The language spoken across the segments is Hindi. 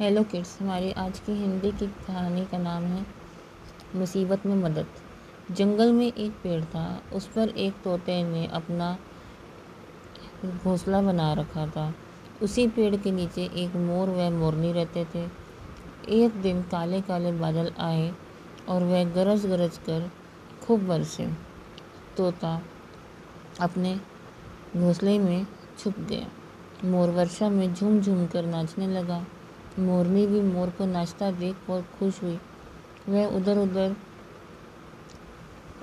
हेलो किड्स हमारी आज की हिंदी की कहानी का नाम है मुसीबत में मदद। जंगल में एक पेड़ था, उस पर एक तोते ने अपना घोंसला बना रखा था। उसी पेड़ के नीचे एक मोर व मोरनी रहते थे। एक दिन काले काले बादल आए और वह गरज गरज कर खूब बरसे। तोता अपने घोंसले में छुप गया। मोर वर्षा में झूम झूम कर नाचने लगा। मोरनी भी मोर को नाचता देख बहुत खुश हुई। वह उधर उधर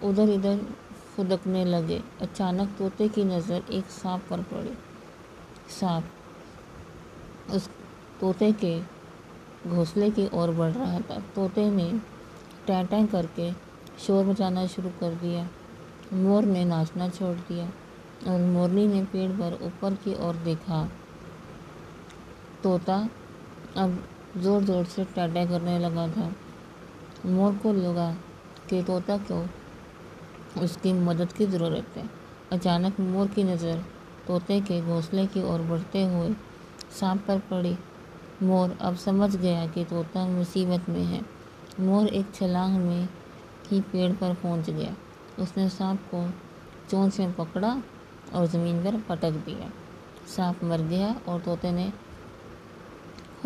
उधर इधर फुदकने लगे। अचानक तोते की नज़र एक सांप पर पड़ी। सांप उस तोते के घोंसले की ओर बढ़ रहा था। तोते ने टैं टैं करके शोर मचाना शुरू कर दिया। मोर ने नाचना छोड़ दिया और मोरनी ने पेड़ पर ऊपर की ओर देखा। तोता अब ज़ोर ज़ोर से टाटा करने लगा था। मोर को लगा कि तोता को उसकी मदद की ज़रूरत है। अचानक मोर की नज़र तोते के घोंसले की ओर बढ़ते हुए सांप पर पड़ी। मोर अब समझ गया कि तोता मुसीबत में है। मोर एक छलांग में ही पेड़ पर पहुँच गया। उसने सांप को चोंच में पकड़ा और ज़मीन पर पटक दिया। सांप मर गया और तोते ने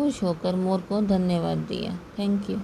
खुश होकर मोर को धन्यवाद दिया। Thank you